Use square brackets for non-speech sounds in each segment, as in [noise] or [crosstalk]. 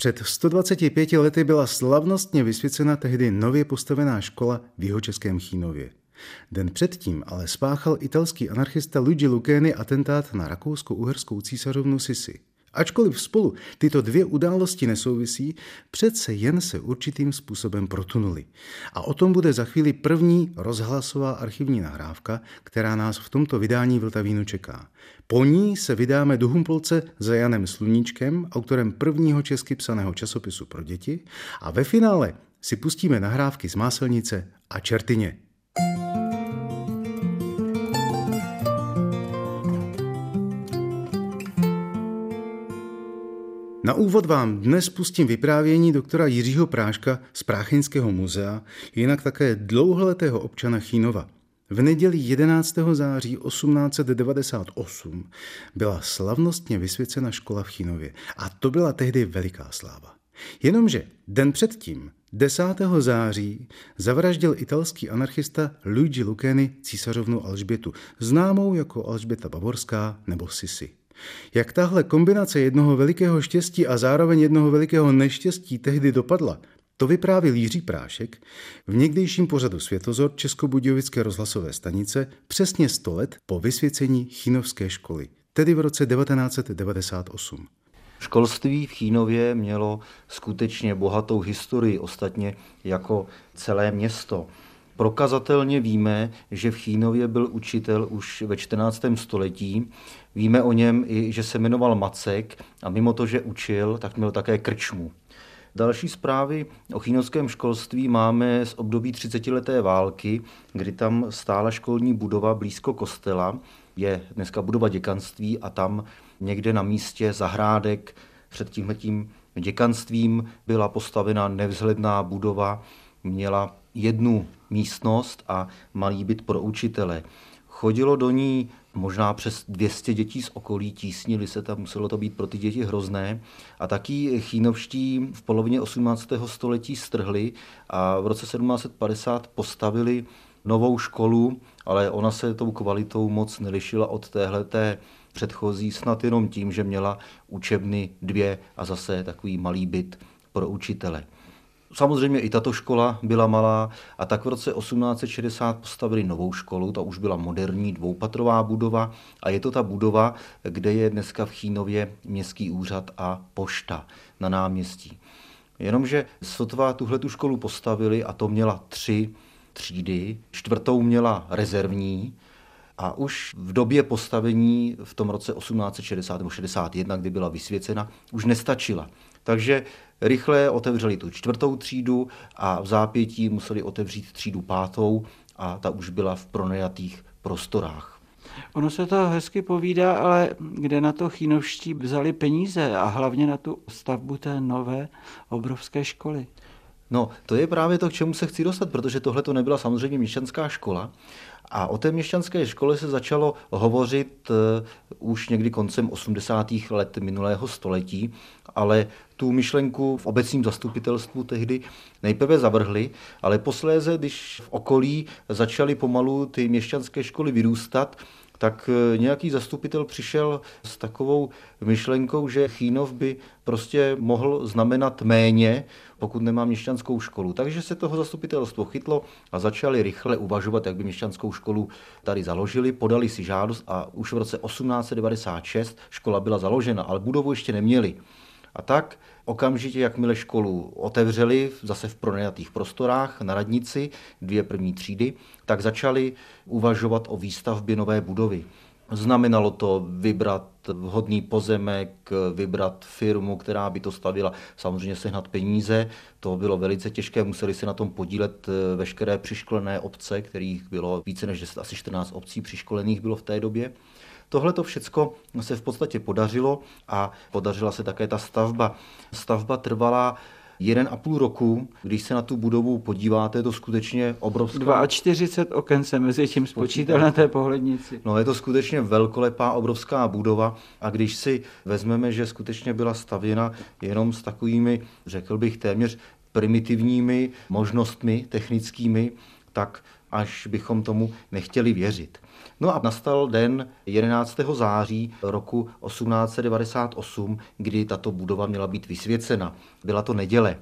Před 125 lety byla slavnostně vysvěcena tehdy nově postavená škola v Jihočeském Chínově. Den předtím ale spáchal italský anarchista Luigi Lucchini atentát na rakousko-uherskou císařovnu Sisi. Ačkoliv spolu tyto dvě události nesouvisí, přece jen se určitým způsobem protunuli. A o tom bude za chvíli první rozhlasová archivní nahrávka, která nás v tomto vydání Vltavínu čeká. Po ní se vydáme do Humpolce za Janem Sluníčkem, autorem prvního česky psaného časopisu pro děti a ve finále si pustíme nahrávky z Máselnice a Čertyně. Na úvod vám dnes pustím vyprávění doktora Jiřího Práška z Práchenského muzea, jinak také dlouholetého občana Chínova. V neděli 11. září 1898 byla slavnostně vysvěcena škola v Chínově a to byla tehdy veliká sláva. Jenomže den předtím, 10. září, zavraždil italský anarchista Luigi Lucchini císařovnu Alžbětu, známou jako Alžběta Bavorská nebo Sisi. Jak tahle kombinace jednoho velikého štěstí a zároveň jednoho velikého neštěstí tehdy dopadla, to vyprávěl Jiří Prášek v někdejším pořadu Světozor Českobudějovické rozhlasové stanice přesně 100 let po vysvěcení Chinovské školy, tedy v roce 1998. Školství v Chínově mělo skutečně bohatou historii, ostatně jako celé město. Prokazatelně víme, že v Chínově byl učitel už ve 14. století. Víme o něm i, že se jmenoval Macek a mimo to, že učil, tak měl také krčmu. Další zprávy o chínovském školství máme z období 30-leté války, kdy tam stála školní budova blízko kostela. Je dneska budova děkanství a tam někde na místě zahrádek před tímhletím děkanstvím byla postavena nevzhledná budova, měla jednu místnost a malý byt pro učitele. Chodilo do ní možná přes 200 dětí z okolí, tísnili se tam, muselo to být pro ty děti hrozné. A taky chínovští v polovině 18. století strhli a v roce 1750 postavili novou školu, ale ona se tou kvalitou moc nelišila od téhleté předchozí, snad jenom tím, že měla učebny dvě a zase takový malý byt pro učitele. Samozřejmě i tato škola byla malá a tak v roce 1860 postavili novou školu, ta už byla moderní dvoupatrová budova a je to ta budova, kde je dneska v Chínově městský úřad a pošta na náměstí. Jenomže sotva tuhle tu školu postavili a to měla tři třídy, čtvrtou měla rezervní, a už v době postavení v tom roce 1860 nebo 61, kdy byla vysvěcena, už nestačila. Takže rychle otevřeli tu čtvrtou třídu a v zápětí museli otevřít třídu pátou a ta už byla v pronajatých prostorách. Ono se to hezky povídá, ale kde na to chinovští vzali peníze a hlavně na tu stavbu té nové obrovské školy? No, to je právě to, k čemu se chci dostat, protože tohle to nebyla samozřejmě měšťanská škola. A o té měšťanské škole se začalo hovořit uh, už někdy koncem 80. let minulého století, ale tu myšlenku v obecním zastupitelstvu tehdy nejprve zavrhli, ale posléze, když v okolí začaly pomalu ty měšťanské školy vyrůstat, tak eh, nějaký zastupitel přišel s takovou myšlenkou, že Chínov by prostě mohl znamenat méně, pokud nemá měšťanskou školu. Takže se toho zastupitelstvo chytlo a začali rychle uvažovat, jak by měšťanskou školu tady založili, podali si žádost a už v roce 1896 škola byla založena, ale budovu ještě neměli. A tak okamžitě, jakmile školu otevřeli, zase v pronajatých prostorách na radnici, dvě první třídy, tak začali uvažovat o výstavbě nové budovy. Znamenalo to vybrat vhodný pozemek, vybrat firmu, která by to stavila, samozřejmě sehnat peníze. To bylo velice těžké, museli se na tom podílet eh, veškeré přiškolené obce, kterých bylo více než 10, asi 14 obcí přiškolených bylo v té době. Tohle to všecko se v podstatě podařilo a podařila se také ta stavba. Stavba trvala jeden a půl roku, když se na tu budovu podíváte, je to skutečně obrovská... 42 oken se mezi tím spočítal na té pohlednici. No je to skutečně velkolepá, obrovská budova a když si vezmeme, že skutečně byla stavěna jenom s takovými, řekl bych, téměř primitivními možnostmi technickými, tak až bychom tomu nechtěli věřit. No a nastal den 11. září roku 1898, kdy tato budova měla být vysvěcena. Byla to neděle.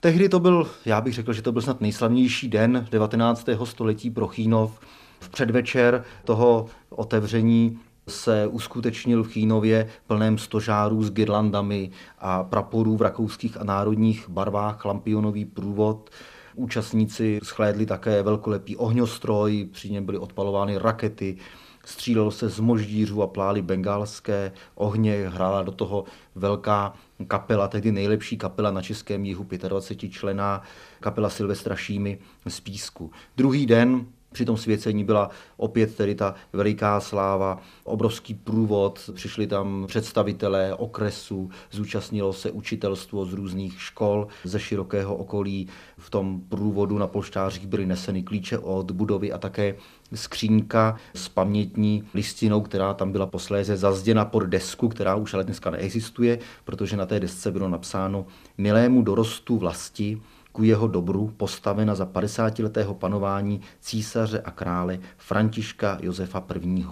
Tehdy to byl, já bych řekl, že to byl snad nejslavnější den 19. století pro Chínov. V předvečer toho otevření se uskutečnil v Chínově plném stožárů s girlandami a praporů v rakouských a národních barvách lampionový průvod. Účastníci schlédli také velkolepý ohňostroj, při něm byly odpalovány rakety, střílelo se z moždířů a plály bengálské ohně, hrála do toho velká kapela, tehdy nejlepší kapela na českém jihu, 25 člená kapela Silvestra Šímy z Písku. Druhý den při tom svěcení byla opět tedy ta veliká sláva, obrovský průvod, přišli tam představitelé okresu, zúčastnilo se učitelstvo z různých škol ze širokého okolí. V tom průvodu na polštářích byly neseny klíče od budovy a také skřínka s pamětní listinou, která tam byla posléze zazděna pod desku, která už ale dneska neexistuje, protože na té desce bylo napsáno milému dorostu vlasti ku jeho dobru postavena za 50-letého panování císaře a krále Františka Josefa I.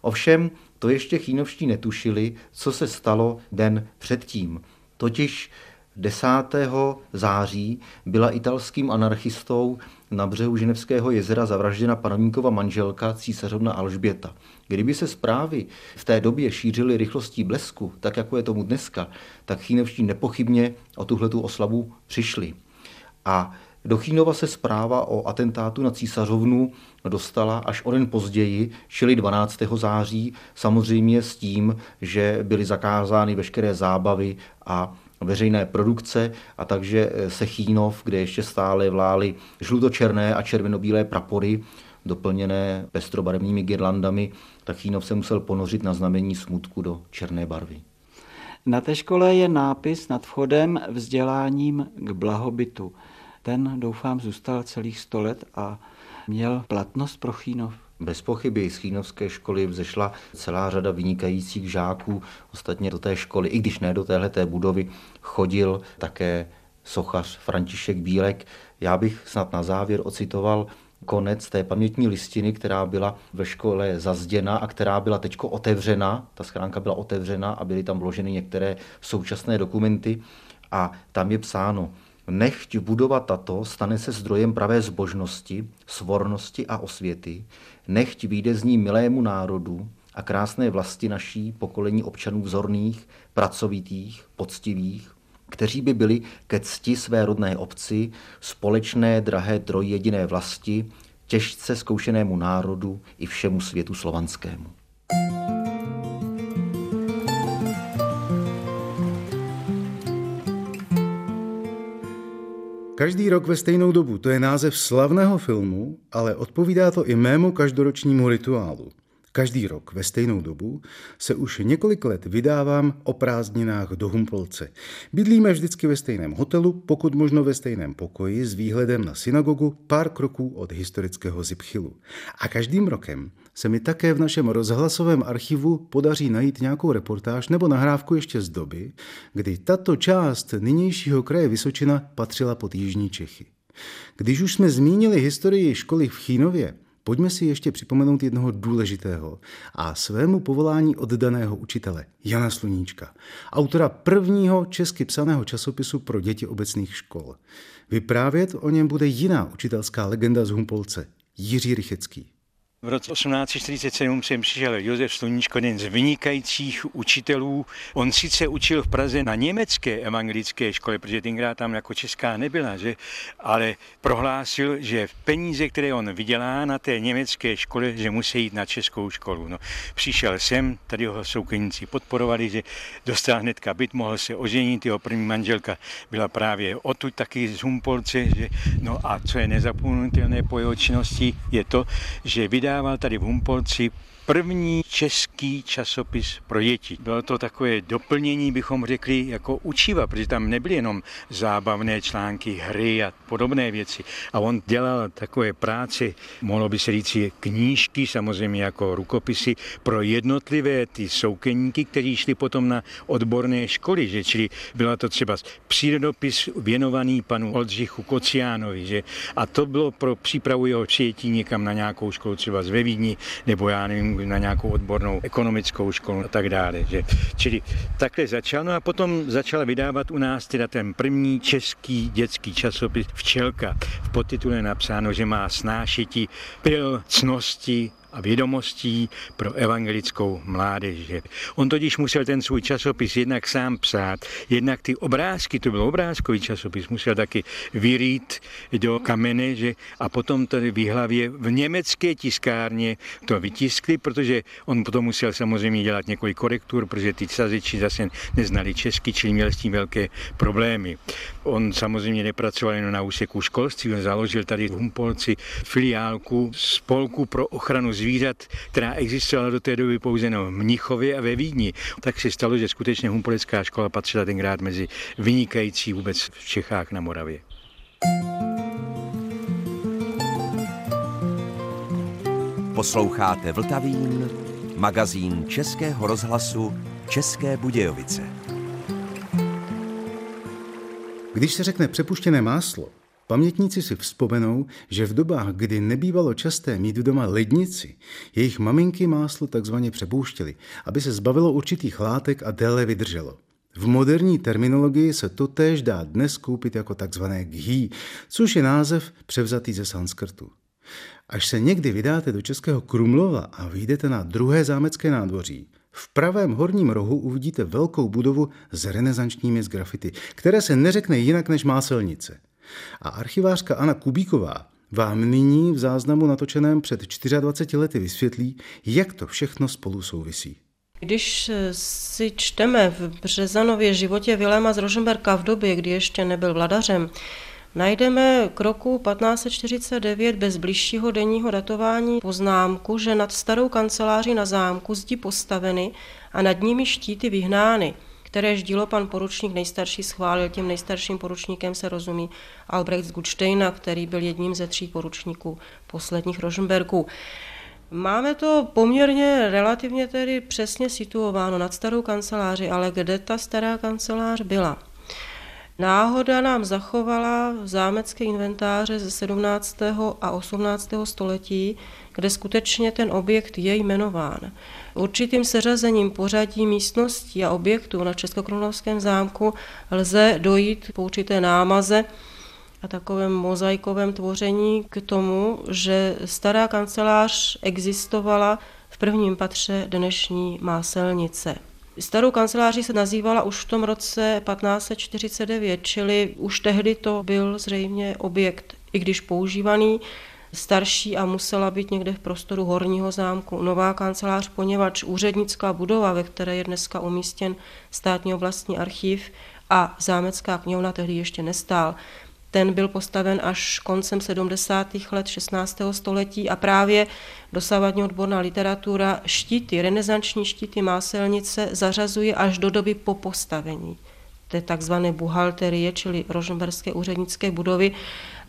Ovšem, to ještě chínovští netušili, co se stalo den předtím. Totiž 10. září byla italským anarchistou na břehu Ženevského jezera zavražděna panovníkova manželka císařovna Alžběta. Kdyby se zprávy v té době šířily rychlostí blesku, tak jako je tomu dneska, tak chínevští nepochybně o tuhletu oslavu přišli. A do Chínova se zpráva o atentátu na císařovnu dostala až o den později, čili 12. září, samozřejmě s tím, že byly zakázány veškeré zábavy a veřejné produkce a takže se Chínov, kde ještě stále vlály žlutočerné a červenobílé prapory, doplněné pestrobarevnými girlandami, tak Chínov se musel ponořit na znamení smutku do černé barvy. Na té škole je nápis nad vchodem vzděláním k blahobytu ten doufám zůstal celých sto let a měl platnost pro Chínov. Bez pochyby z Chínovské školy vzešla celá řada vynikajících žáků. Ostatně do té školy, i když ne do téhleté budovy, chodil také sochař František Bílek. Já bych snad na závěr ocitoval konec té pamětní listiny, která byla ve škole zazděna a která byla teď otevřena. Ta schránka byla otevřena a byly tam vloženy některé současné dokumenty. A tam je psáno, Nechť budova tato stane se zdrojem pravé zbožnosti, svornosti a osvěty, nechť vyjde z ní milému národu a krásné vlasti naší pokolení občanů vzorných, pracovitých, poctivých, kteří by byli ke cti své rodné obci, společné drahé trojjediné vlasti, těžce zkoušenému národu i všemu světu slovanskému. Každý rok ve stejnou dobu, to je název slavného filmu, ale odpovídá to i mému každoročnímu rituálu. Každý rok ve stejnou dobu se už několik let vydávám o prázdninách do Humpolce. Bydlíme vždycky ve stejném hotelu, pokud možno ve stejném pokoji s výhledem na synagogu pár kroků od historického Zipchylu. A každým rokem se mi také v našem rozhlasovém archivu podaří najít nějakou reportáž nebo nahrávku ještě z doby, kdy tato část nynějšího kraje Vysočina patřila pod Jižní Čechy. Když už jsme zmínili historii školy v Chínově, pojďme si ještě připomenout jednoho důležitého a svému povolání oddaného učitele, Jana Sluníčka, autora prvního česky psaného časopisu pro děti obecných škol. Vyprávět o něm bude jiná učitelská legenda z Humpolce, Jiří Rychecký. V roce 1847 jsem přišel Josef Sluníčko, jeden z vynikajících učitelů. On sice učil v Praze na německé evangelické škole, protože tenkrát tam jako česká nebyla, že? ale prohlásil, že peníze, které on vydělá na té německé škole, že musí jít na českou školu. No, přišel sem, tady ho soukromníci podporovali, že dostal hnedka byt, mohl se oženit, jeho první manželka byla právě odtud taky z Humpolce, že? no a co je nezapomenutelné po jeho činnosti, je to, že vydal vydával tady v Humpolci první český časopis pro děti. Bylo to takové doplnění, bychom řekli, jako učiva, protože tam nebyly jenom zábavné články, hry a podobné věci. A on dělal takové práce, mohlo by se říct, knížky, samozřejmě jako rukopisy pro jednotlivé ty soukeníky, kteří šli potom na odborné školy, že čili byla to třeba přírodopis věnovaný panu Oldřichu Kociánovi, že a to bylo pro přípravu jeho přijetí někam na nějakou školu, třeba ve Vídni, nebo já nevím, na nějakou odbornou ekonomickou školu a tak dále. Že. Čili takhle začal, no a potom začal vydávat u nás teda ten první český dětský časopis Včelka. V podtitule napsáno, že má snášiti pil, cnosti, a vědomostí pro evangelickou mládež. On totiž musel ten svůj časopis jednak sám psát, jednak ty obrázky, to byl obrázkový časopis, musel taky vyrít do kamene že, a potom tady v hlavě v německé tiskárně to vytiskli, protože on potom musel samozřejmě dělat několik korektur, protože ty saziči zase neznali česky, čili měl s tím velké problémy. On samozřejmě nepracoval jen na úseku školství, on založil tady v Humpolci filiálku spolku pro ochranu zvířat, která existovala do té doby pouze na Mnichově a ve Vídni. Tak se stalo, že skutečně Humpolecká škola patřila tenkrát mezi vynikající vůbec v Čechách na Moravě. Posloucháte Vltavín, magazín Českého rozhlasu České Budějovice. Když se řekne přepuštěné máslo, Pamětníci si vzpomenou, že v dobách, kdy nebývalo časté mít doma lednici, jejich maminky máslo takzvaně přepouštěly, aby se zbavilo určitých látek a déle vydrželo. V moderní terminologii se to též dá dnes koupit jako takzvané ghee, což je název převzatý ze sanskrtu. Až se někdy vydáte do Českého Krumlova a vyjdete na druhé zámecké nádvoří, v pravém horním rohu uvidíte velkou budovu s renesančními grafity, které se neřekne jinak než máselnice. A archivářka Anna Kubíková vám nyní v záznamu natočeném před 24 lety vysvětlí, jak to všechno spolu souvisí. Když si čteme v Březanově životě Viléma z Rožemberka v době, kdy ještě nebyl vladařem, najdeme k roku 1549 bez bližšího denního datování poznámku, že nad starou kanceláří na zámku zdi postaveny a nad nimi štíty vyhnány – kteréž dílo pan poručník nejstarší schválil. Tím nejstarším poručníkem se rozumí Albrecht z Gutsteina, který byl jedním ze tří poručníků posledních Rožmberků. Máme to poměrně relativně tedy přesně situováno nad starou kanceláři, ale kde ta stará kancelář byla? Náhoda nám zachovala zámecké inventáře ze 17. a 18. století, kde skutečně ten objekt je jmenován. Určitým seřazením pořadí místností a objektů na Českokronovském zámku lze dojít po určité námaze a takovém mozaikovém tvoření k tomu, že stará kancelář existovala v prvním patře dnešní máselnice. Starou kanceláří se nazývala už v tom roce 1549, čili už tehdy to byl zřejmě objekt, i když používaný, starší a musela být někde v prostoru horního zámku. Nová kancelář, poněvadž úřednická budova, ve které je dneska umístěn státní oblastní archiv a zámecká knihovna tehdy ještě nestál, ten byl postaven až koncem 70. let 16. století a právě dosavadní odborná literatura štíty, renesanční štíty máselnice zařazuje až do doby po postavení té takzvané buhalterie, čili rožmberské úřednické budovy,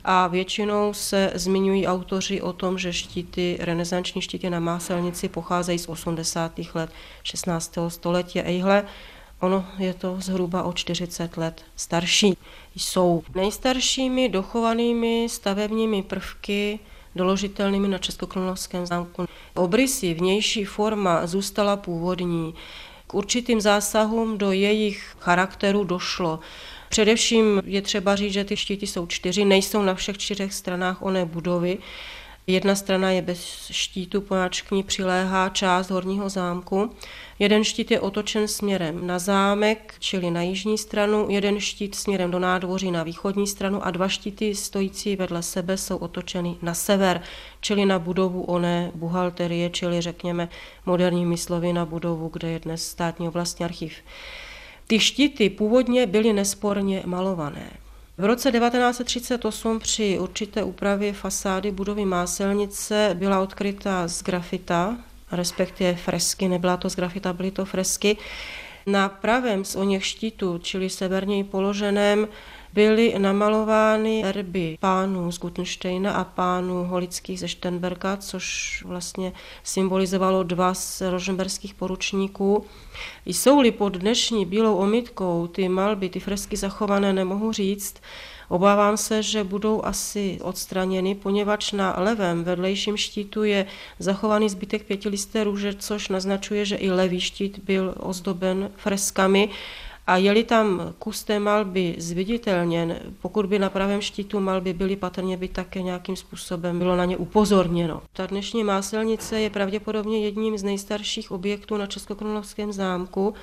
a většinou se zmiňují autoři o tom, že štíty, renesanční štíty na máselnici pocházejí z 80. let 16. století. Ejhle, ono je to zhruba o 40 let starší. Jsou nejstaršími dochovanými stavebními prvky doložitelnými na Českokronovském zámku. Obrysy, vnější forma zůstala původní. K určitým zásahům do jejich charakteru došlo. Především je třeba říct, že ty štíty jsou čtyři, nejsou na všech čtyřech stranách oné budovy. Jedna strana je bez štítu, poněvadž k ní přiléhá část horního zámku. Jeden štít je otočen směrem na zámek, čili na jižní stranu, jeden štít směrem do nádvoří na východní stranu a dva štíty stojící vedle sebe jsou otočeny na sever, čili na budovu oné buhalterie, čili řekněme moderními slovy na budovu, kde je dnes státní oblastní archiv. Ty štíty původně byly nesporně malované. V roce 1938 při určité úpravě fasády budovy Máselnice byla odkryta z grafita respektive fresky, nebyla to z grafita, byly to fresky. Na pravém z o něch štítů, čili severněji položeném, byly namalovány erby pánů z Gutensteina a pánů holických ze Štenberga, což vlastně symbolizovalo dva z rožemberských poručníků. Jsou-li pod dnešní bílou omítkou ty malby, ty fresky zachované, nemohu říct, Obávám se, že budou asi odstraněny, poněvadž na levém vedlejším štítu je zachovaný zbytek pětilisté růže, což naznačuje, že i levý štít byl ozdoben freskami. A je-li tam kus té malby zviditelněn, pokud by na pravém štítu malby byly patrně, by také nějakým způsobem bylo na ně upozorněno. Ta dnešní máselnice je pravděpodobně jedním z nejstarších objektů na Českokronovském zámku.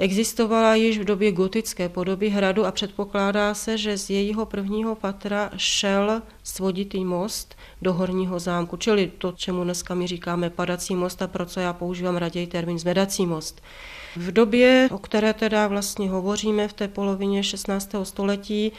Existovala již v době gotické podoby hradu a předpokládá se, že z jejího prvního patra šel svoditý most do horního zámku, čili to, čemu dneska my říkáme padací most a pro co já používám raději termín zvedací most. V době, o které teda vlastně hovoříme v té polovině 16. století,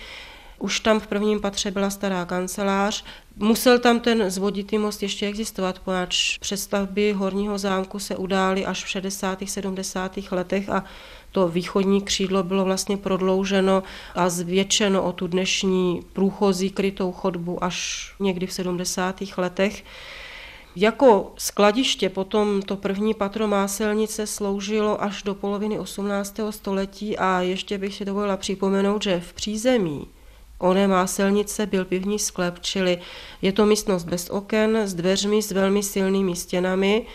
už tam v prvním patře byla stará kancelář. Musel tam ten zvoditý most ještě existovat, poněvadž přestavby horního zámku se udály až v 60. 70. letech a to východní křídlo bylo vlastně prodlouženo a zvětšeno o tu dnešní průchozí krytou chodbu až někdy v 70. letech. Jako skladiště potom to první patro máselnice sloužilo až do poloviny 18. století a ještě bych si dovolila připomenout, že v přízemí oné máselnice byl pivní sklep, čili je to místnost bez oken, s dveřmi s velmi silnými stěnami.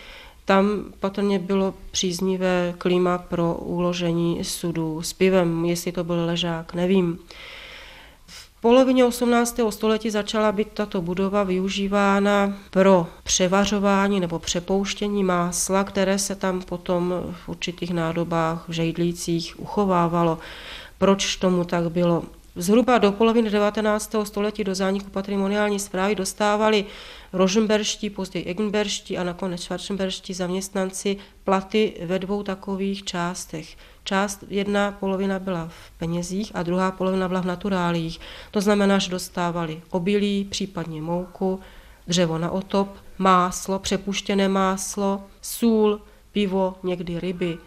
Tam patrně bylo příznivé klima pro uložení sudu s pivem, jestli to byl ležák, nevím polovině 18. století začala být tato budova využívána pro převařování nebo přepouštění másla, které se tam potom v určitých nádobách, v žejdlících uchovávalo. Proč tomu tak bylo? Zhruba do poloviny 19. století do zániku patrimoniální zprávy dostávali rožemberští, později eggenberští a nakonec schwarzenberští zaměstnanci platy ve dvou takových částech. Část jedna polovina byla v penězích a druhá polovina byla v naturálích. To znamená, že dostávali obilí, případně mouku, dřevo na otop, máslo, přepuštěné máslo, sůl, pivo, někdy ryby.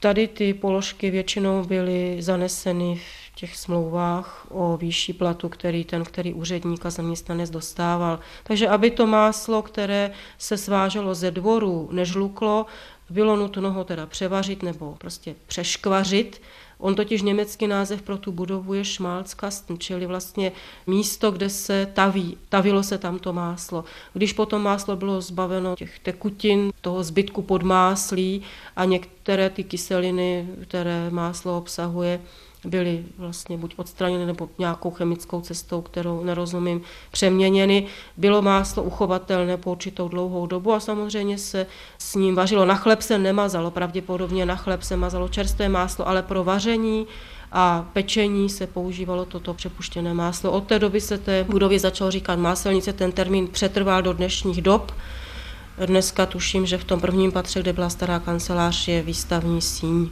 Tady ty položky většinou byly zaneseny v těch smlouvách o výšší platu, který ten, který úředník a zaměstnanec dostával. Takže aby to máslo, které se sváželo ze dvoru, nežluklo, bylo nutno ho teda převařit nebo prostě přeškvařit. On totiž německý název pro tu budovu je Schmalzkasten, čili vlastně místo, kde se taví. Tavilo se tam to máslo. Když potom máslo bylo zbaveno těch tekutin, toho zbytku podmáslí a některé ty kyseliny, které máslo obsahuje, byly vlastně buď odstraněny nebo nějakou chemickou cestou, kterou nerozumím, přeměněny. Bylo máslo uchovatelné po určitou dlouhou dobu a samozřejmě se s ním vařilo. Na chleb se nemazalo, pravděpodobně na chleb se mazalo čerstvé máslo, ale pro vaření a pečení se používalo toto přepuštěné máslo. Od té doby se té budově začalo říkat máselnice, ten termín přetrval do dnešních dob. Dneska tuším, že v tom prvním patře, kde byla stará kancelář, je výstavní síň.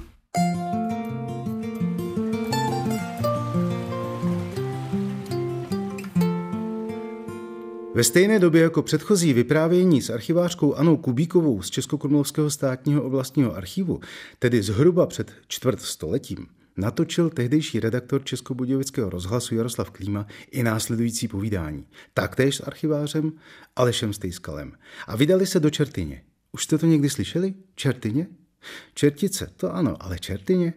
Ve stejné době jako předchozí vyprávění s archivářkou Anou Kubíkovou z Českokrumlovského státního oblastního archivu, tedy zhruba před čtvrt stoletím, natočil tehdejší redaktor Českobudějovického rozhlasu Jaroslav Klíma i následující povídání. Taktéž s archivářem Alešem Stejskalem. A vydali se do Čertyně. Už jste to někdy slyšeli? Čertyně? Čertice, to ano, ale Čertyně?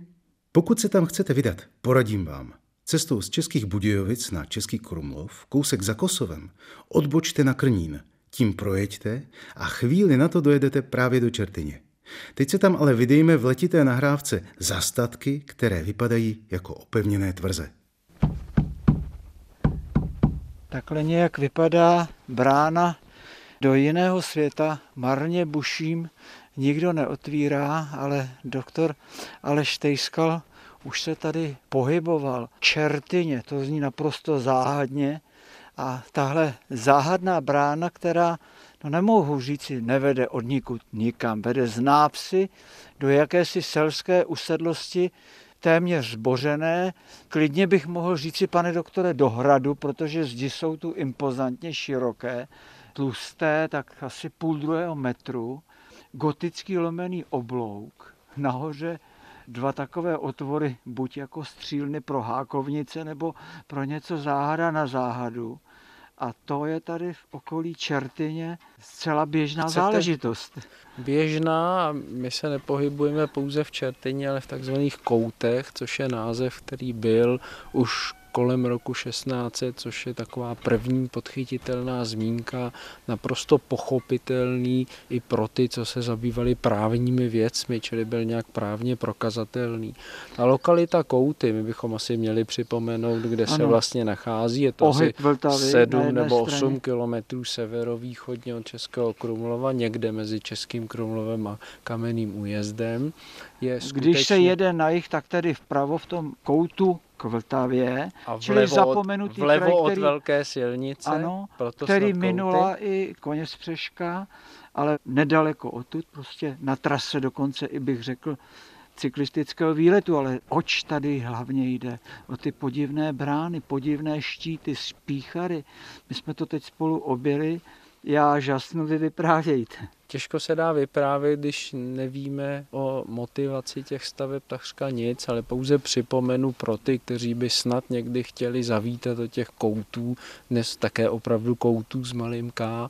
Pokud se tam chcete vydat, poradím vám. Cestou z Českých Budějovic na Český Krumlov, kousek za Kosovem, odbočte na Krnín, tím projeďte a chvíli na to dojedete právě do Čertyně. Teď se tam ale vydejme v letité nahrávce za statky, které vypadají jako opevněné tvrze. Takhle nějak vypadá brána do jiného světa. Marně buším, nikdo neotvírá, ale doktor Aleš Tejskal už se tady pohyboval. Čertyně, to zní naprosto záhadně. A tahle záhadná brána, která, no nemohu říci, nevede od nikud nikam, vede z nápsy do jakési selské usedlosti, téměř zbořené. Klidně bych mohl říci, pane doktore, do hradu, protože zdi jsou tu impozantně široké, tlusté, tak asi půl druhého metru gotický lomený oblouk, nahoře dva takové otvory, buď jako střílny pro hákovnice nebo pro něco záhada na záhadu. A to je tady v okolí Čertyně zcela běžná Chcete záležitost. Běžná, my se nepohybujeme pouze v Čertyně, ale v takzvaných koutech, což je název, který byl už kolem roku 1600, což je taková první podchytitelná zmínka, naprosto pochopitelný i pro ty, co se zabývali právními věcmi, čili byl nějak právně prokazatelný. Ta lokalita Kouty, my bychom asi měli připomenout, kde ano. se vlastně nachází, je to Pohyb asi Vltavy 7 nebo 8 straně. kilometrů severovýchodně od Českého Krumlova, někde mezi Českým Krumlovem a Kamenným újezdem. Je skutečně... Když se jede na jich, tak tedy vpravo v tom koutu k Vltavě, a vlevo čili zapomenutý vlevo kraj, který, od velké silnice, ano, proto který minula i koně z Přeška, ale nedaleko odtud, prostě na trase dokonce i bych řekl cyklistického výletu, ale oč tady hlavně jde? O ty podivné brány, podivné štíty, spíchary. My jsme to teď spolu objeli, já žasnu, vy vyprávějte. Těžko se dá vyprávět, když nevíme o motivaci těch staveb takřka nic, ale pouze připomenu pro ty, kteří by snad někdy chtěli zavítat do těch koutů, dnes také opravdu koutů s malým K,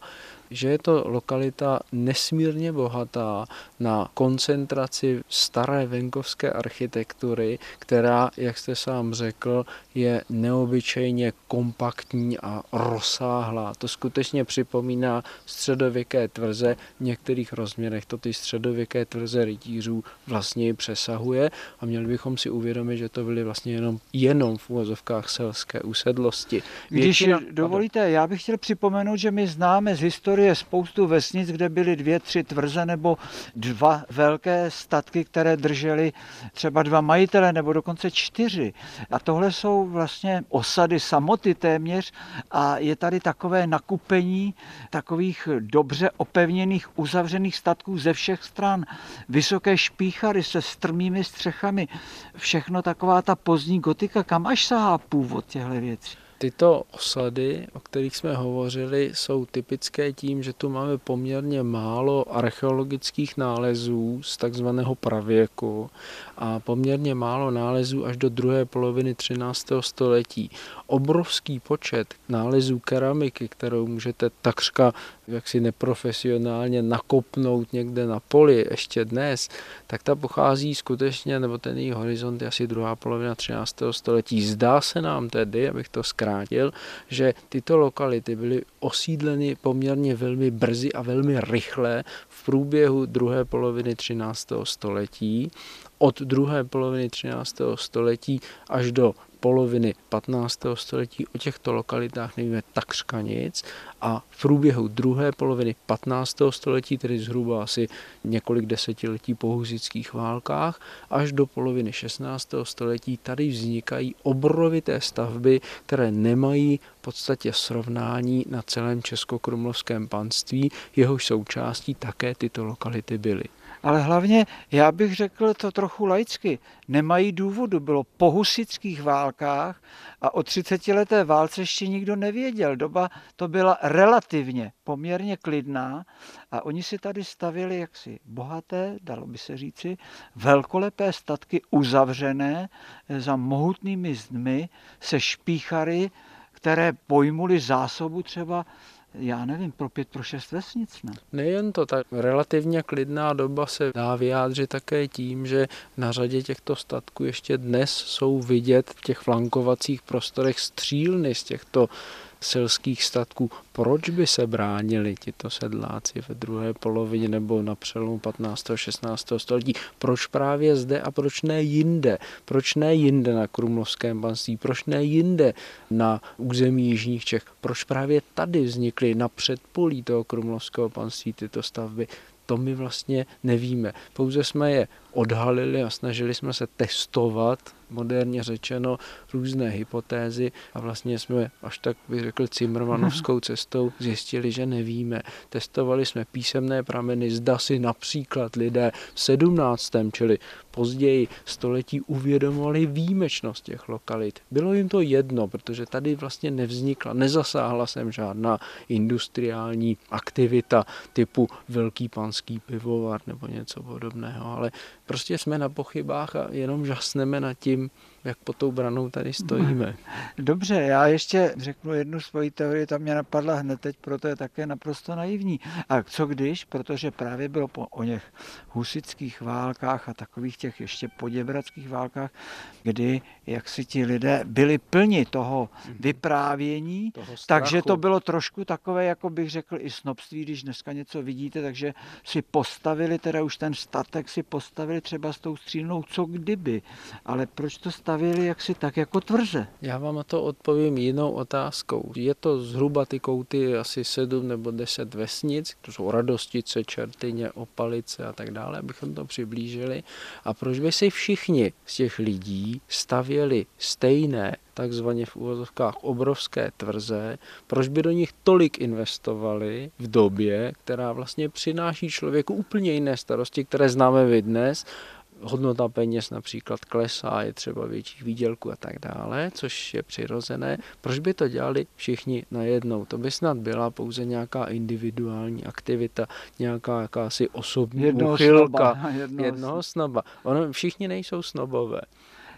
že je to lokalita nesmírně bohatá na koncentraci staré venkovské architektury, která, jak jste sám řekl, je neobyčejně kompaktní a rozsáhlá. To skutečně připomíná středověké tvrze, v některých rozměrech to ty středověké tvrze rytířů vlastně přesahuje a měli bychom si uvědomit, že to byly vlastně jenom, jenom v úvozovkách selské usedlosti. Většina... Když dovolíte, já bych chtěl připomenout, že my známe z historie historie spoustu vesnic, kde byly dvě, tři tvrze nebo dva velké statky, které držely třeba dva majitele nebo dokonce čtyři. A tohle jsou vlastně osady samoty téměř a je tady takové nakupení takových dobře opevněných, uzavřených statků ze všech stran. Vysoké špíchary se strmými střechami. Všechno taková ta pozdní gotika, kam až sahá původ těchto věcí. Tyto osady, o kterých jsme hovořili, jsou typické tím, že tu máme poměrně málo archeologických nálezů z takzvaného pravěku a poměrně málo nálezů až do druhé poloviny 13. století. Obrovský počet nálezů keramiky, kterou můžete takřka jaksi neprofesionálně nakopnout někde na poli ještě dnes, tak ta pochází skutečně, nebo ten její horizont je asi druhá polovina 13. století. Zdá se nám tedy, abych to zkrátil, že tyto lokality byly osídleny poměrně velmi brzy a velmi rychle v průběhu druhé poloviny 13. století od druhé poloviny 13. století až do poloviny 15. století o těchto lokalitách nevíme takřka nic a v průběhu druhé poloviny 15. století, tedy zhruba asi několik desetiletí po huzických válkách, až do poloviny 16. století tady vznikají obrovité stavby, které nemají v podstatě srovnání na celém českokrumlovském panství, jehož součástí také tyto lokality byly ale hlavně, já bych řekl to trochu laicky, nemají důvodu. Bylo po husických válkách a o 30 leté válce ještě nikdo nevěděl. Doba to byla relativně poměrně klidná a oni si tady stavili jaksi bohaté, dalo by se říci, velkolepé statky uzavřené za mohutnými zdmi se špíchary, které pojmuli zásobu třeba já nevím, pro pět, pro šest vesnic. Ne? Nejen to, ta relativně klidná doba se dá vyjádřit také tím, že na řadě těchto statků ještě dnes jsou vidět v těch flankovacích prostorech střílny z těchto selských statků. Proč by se bránili tito sedláci ve druhé polovině nebo na přelomu 15. a 16. století? Proč právě zde a proč ne jinde? Proč ne jinde na Krumlovském panství? Proč ne jinde na území Jižních Čech? Proč právě tady vznikly na předpolí toho Krumlovského panství tyto stavby? to my vlastně nevíme. Pouze jsme je odhalili a snažili jsme se testovat moderně řečeno, různé hypotézy a vlastně jsme až tak bych řekl Cimrmanovskou cestou zjistili, že nevíme. Testovali jsme písemné prameny, zda si například lidé v 17. čili později století uvědomovali výjimečnost těch lokalit. Bylo jim to jedno, protože tady vlastně nevznikla, nezasáhla sem žádná industriální aktivita typu velký panský pivovar nebo něco podobného, ale prostě jsme na pochybách a jenom žasneme nad tím, jak pod tou branou tady stojíme. [laughs] Dobře, já ještě řeknu jednu svoji teorii, ta mě napadla hned teď, proto je také naprosto naivní. A co když, protože právě bylo po o něch husických válkách a takových těch ještě poděbradských válkách, kdy jak si ti lidé byli plni toho mhm. vyprávění, toho takže to bylo trošku takové, jako bych řekl, i snobství, když dneska něco vidíte, takže si postavili, teda už ten statek si postavili třeba s tou střílnou, co kdyby. Ale proč to stavěli jaksi tak jako tvrze? Já vám na to odpovím jinou otázkou. Je to zhruba ty kouty asi sedm nebo deset vesnic, to jsou Radostice, Čertyně, Opalice a tak dále, abychom to přiblížili. A proč by si všichni z těch lidí stavěli stejné takzvaně v úvozovkách obrovské tvrze, proč by do nich tolik investovali v době, která vlastně přináší člověku úplně jiné starosti, které známe vy dnes hodnota peněz například klesá, je třeba větších výdělků a tak dále, což je přirozené. Proč by to dělali všichni najednou? To by snad byla pouze nějaká individuální aktivita, nějaká jakási osobní jednoho uchylka. Snoba, [laughs] jednoho, jednoho snoba. Ono, všichni nejsou snobové.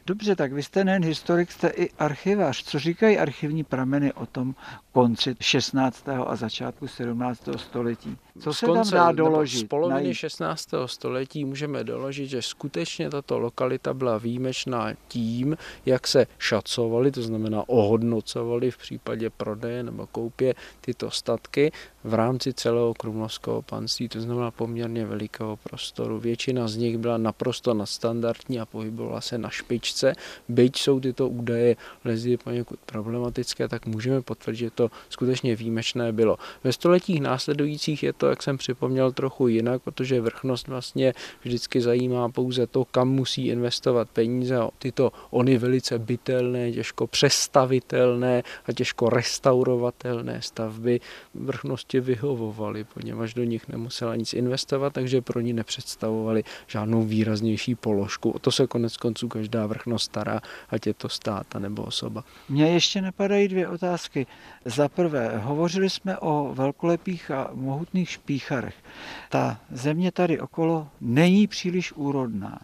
Dobře, tak vy jste nejen historik, jste i archivář. Co říkají archivní prameny o tom konci 16. a začátku 17. století? Co se konce, tam dá doložit? Z poloviny najít? 16. století můžeme doložit, že skutečně tato lokalita byla výjimečná tím, jak se šacovaly, to znamená ohodnocovaly v případě prodeje nebo koupě tyto statky v rámci celého krumlovského panství, to znamená poměrně velikého prostoru. Většina z nich byla naprosto nadstandardní a pohybovala se na špičce. Byť jsou tyto údaje lezy poněkud problematické, tak můžeme potvrdit, že to skutečně výjimečné bylo. Ve stoletích následujících je to, jak jsem připomněl, trochu jinak, protože vrchnost vlastně vždycky zajímá pouze to, kam musí investovat peníze. Tyto ony velice bytelné, těžko přestavitelné a těžko restaurovatelné stavby vrchnosti vyhovovaly, poněvadž do nich nemusela nic investovat, takže pro ní nepředstavovali žádnou výraznější položku. O to se konec konců každá vrchnost stará, ať je to stát nebo osoba. Mně ještě napadají dvě otázky. Za prvé, hovořili jsme o velkolepých a mohutných špícharech. Ta země tady okolo není příliš úrodná.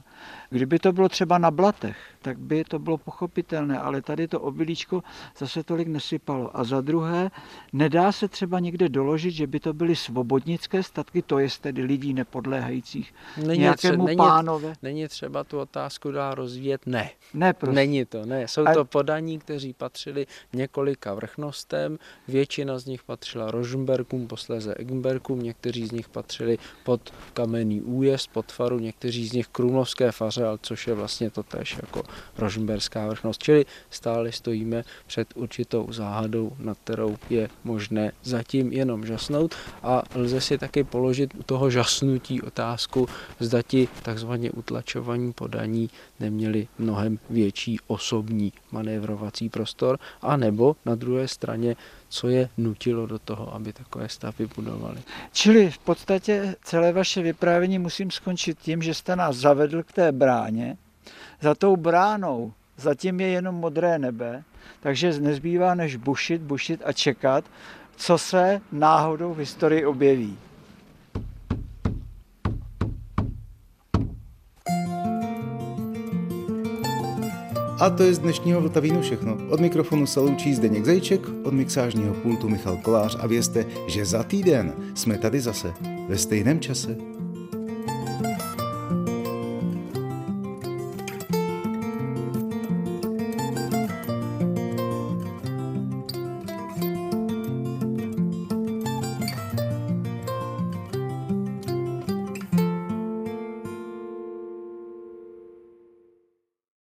Kdyby to bylo třeba na blatech, tak by to bylo pochopitelné, ale tady to obilíčko zase tolik nesypalo. A za druhé, nedá se třeba někde doložit, že by to byly svobodnické statky, to je tedy lidí nepodléhajících není nějakému tře- pánové. Není třeba tu otázku dá rozvíjet? Ne. Ne, prostě. Není to, ne. Jsou to podaní, kteří patřili několika vrchnostem, většina z nich patřila Rožmberkům, posléze Eggenberkům, někteří z nich patřili pod kamenný újezd, pod faru, někteří z nich krumlovské faře, což je vlastně to tež jako rožmberská vrchnost. Čili stále stojíme před určitou záhadou, nad kterou je možné zatím jenom žasnout a lze si taky položit u toho žasnutí otázku, zda ti takzvaně utlačovaní podaní neměli mnohem větší osobní manévrovací prostor, a nebo na druhé straně co je nutilo do toho, aby takové stavby budovali. Čili v podstatě celé vaše vyprávění musím skončit tím, že jste nás zavedl k té bráně. Za tou bránou zatím je jenom modré nebe, takže nezbývá než bušit, bušit a čekat, co se náhodou v historii objeví. A to je z dnešního Vltavínu všechno. Od mikrofonu se loučí Zdeněk Zajček, od mixážního pultu Michal Kolář a vězte, že za týden jsme tady zase ve stejném čase.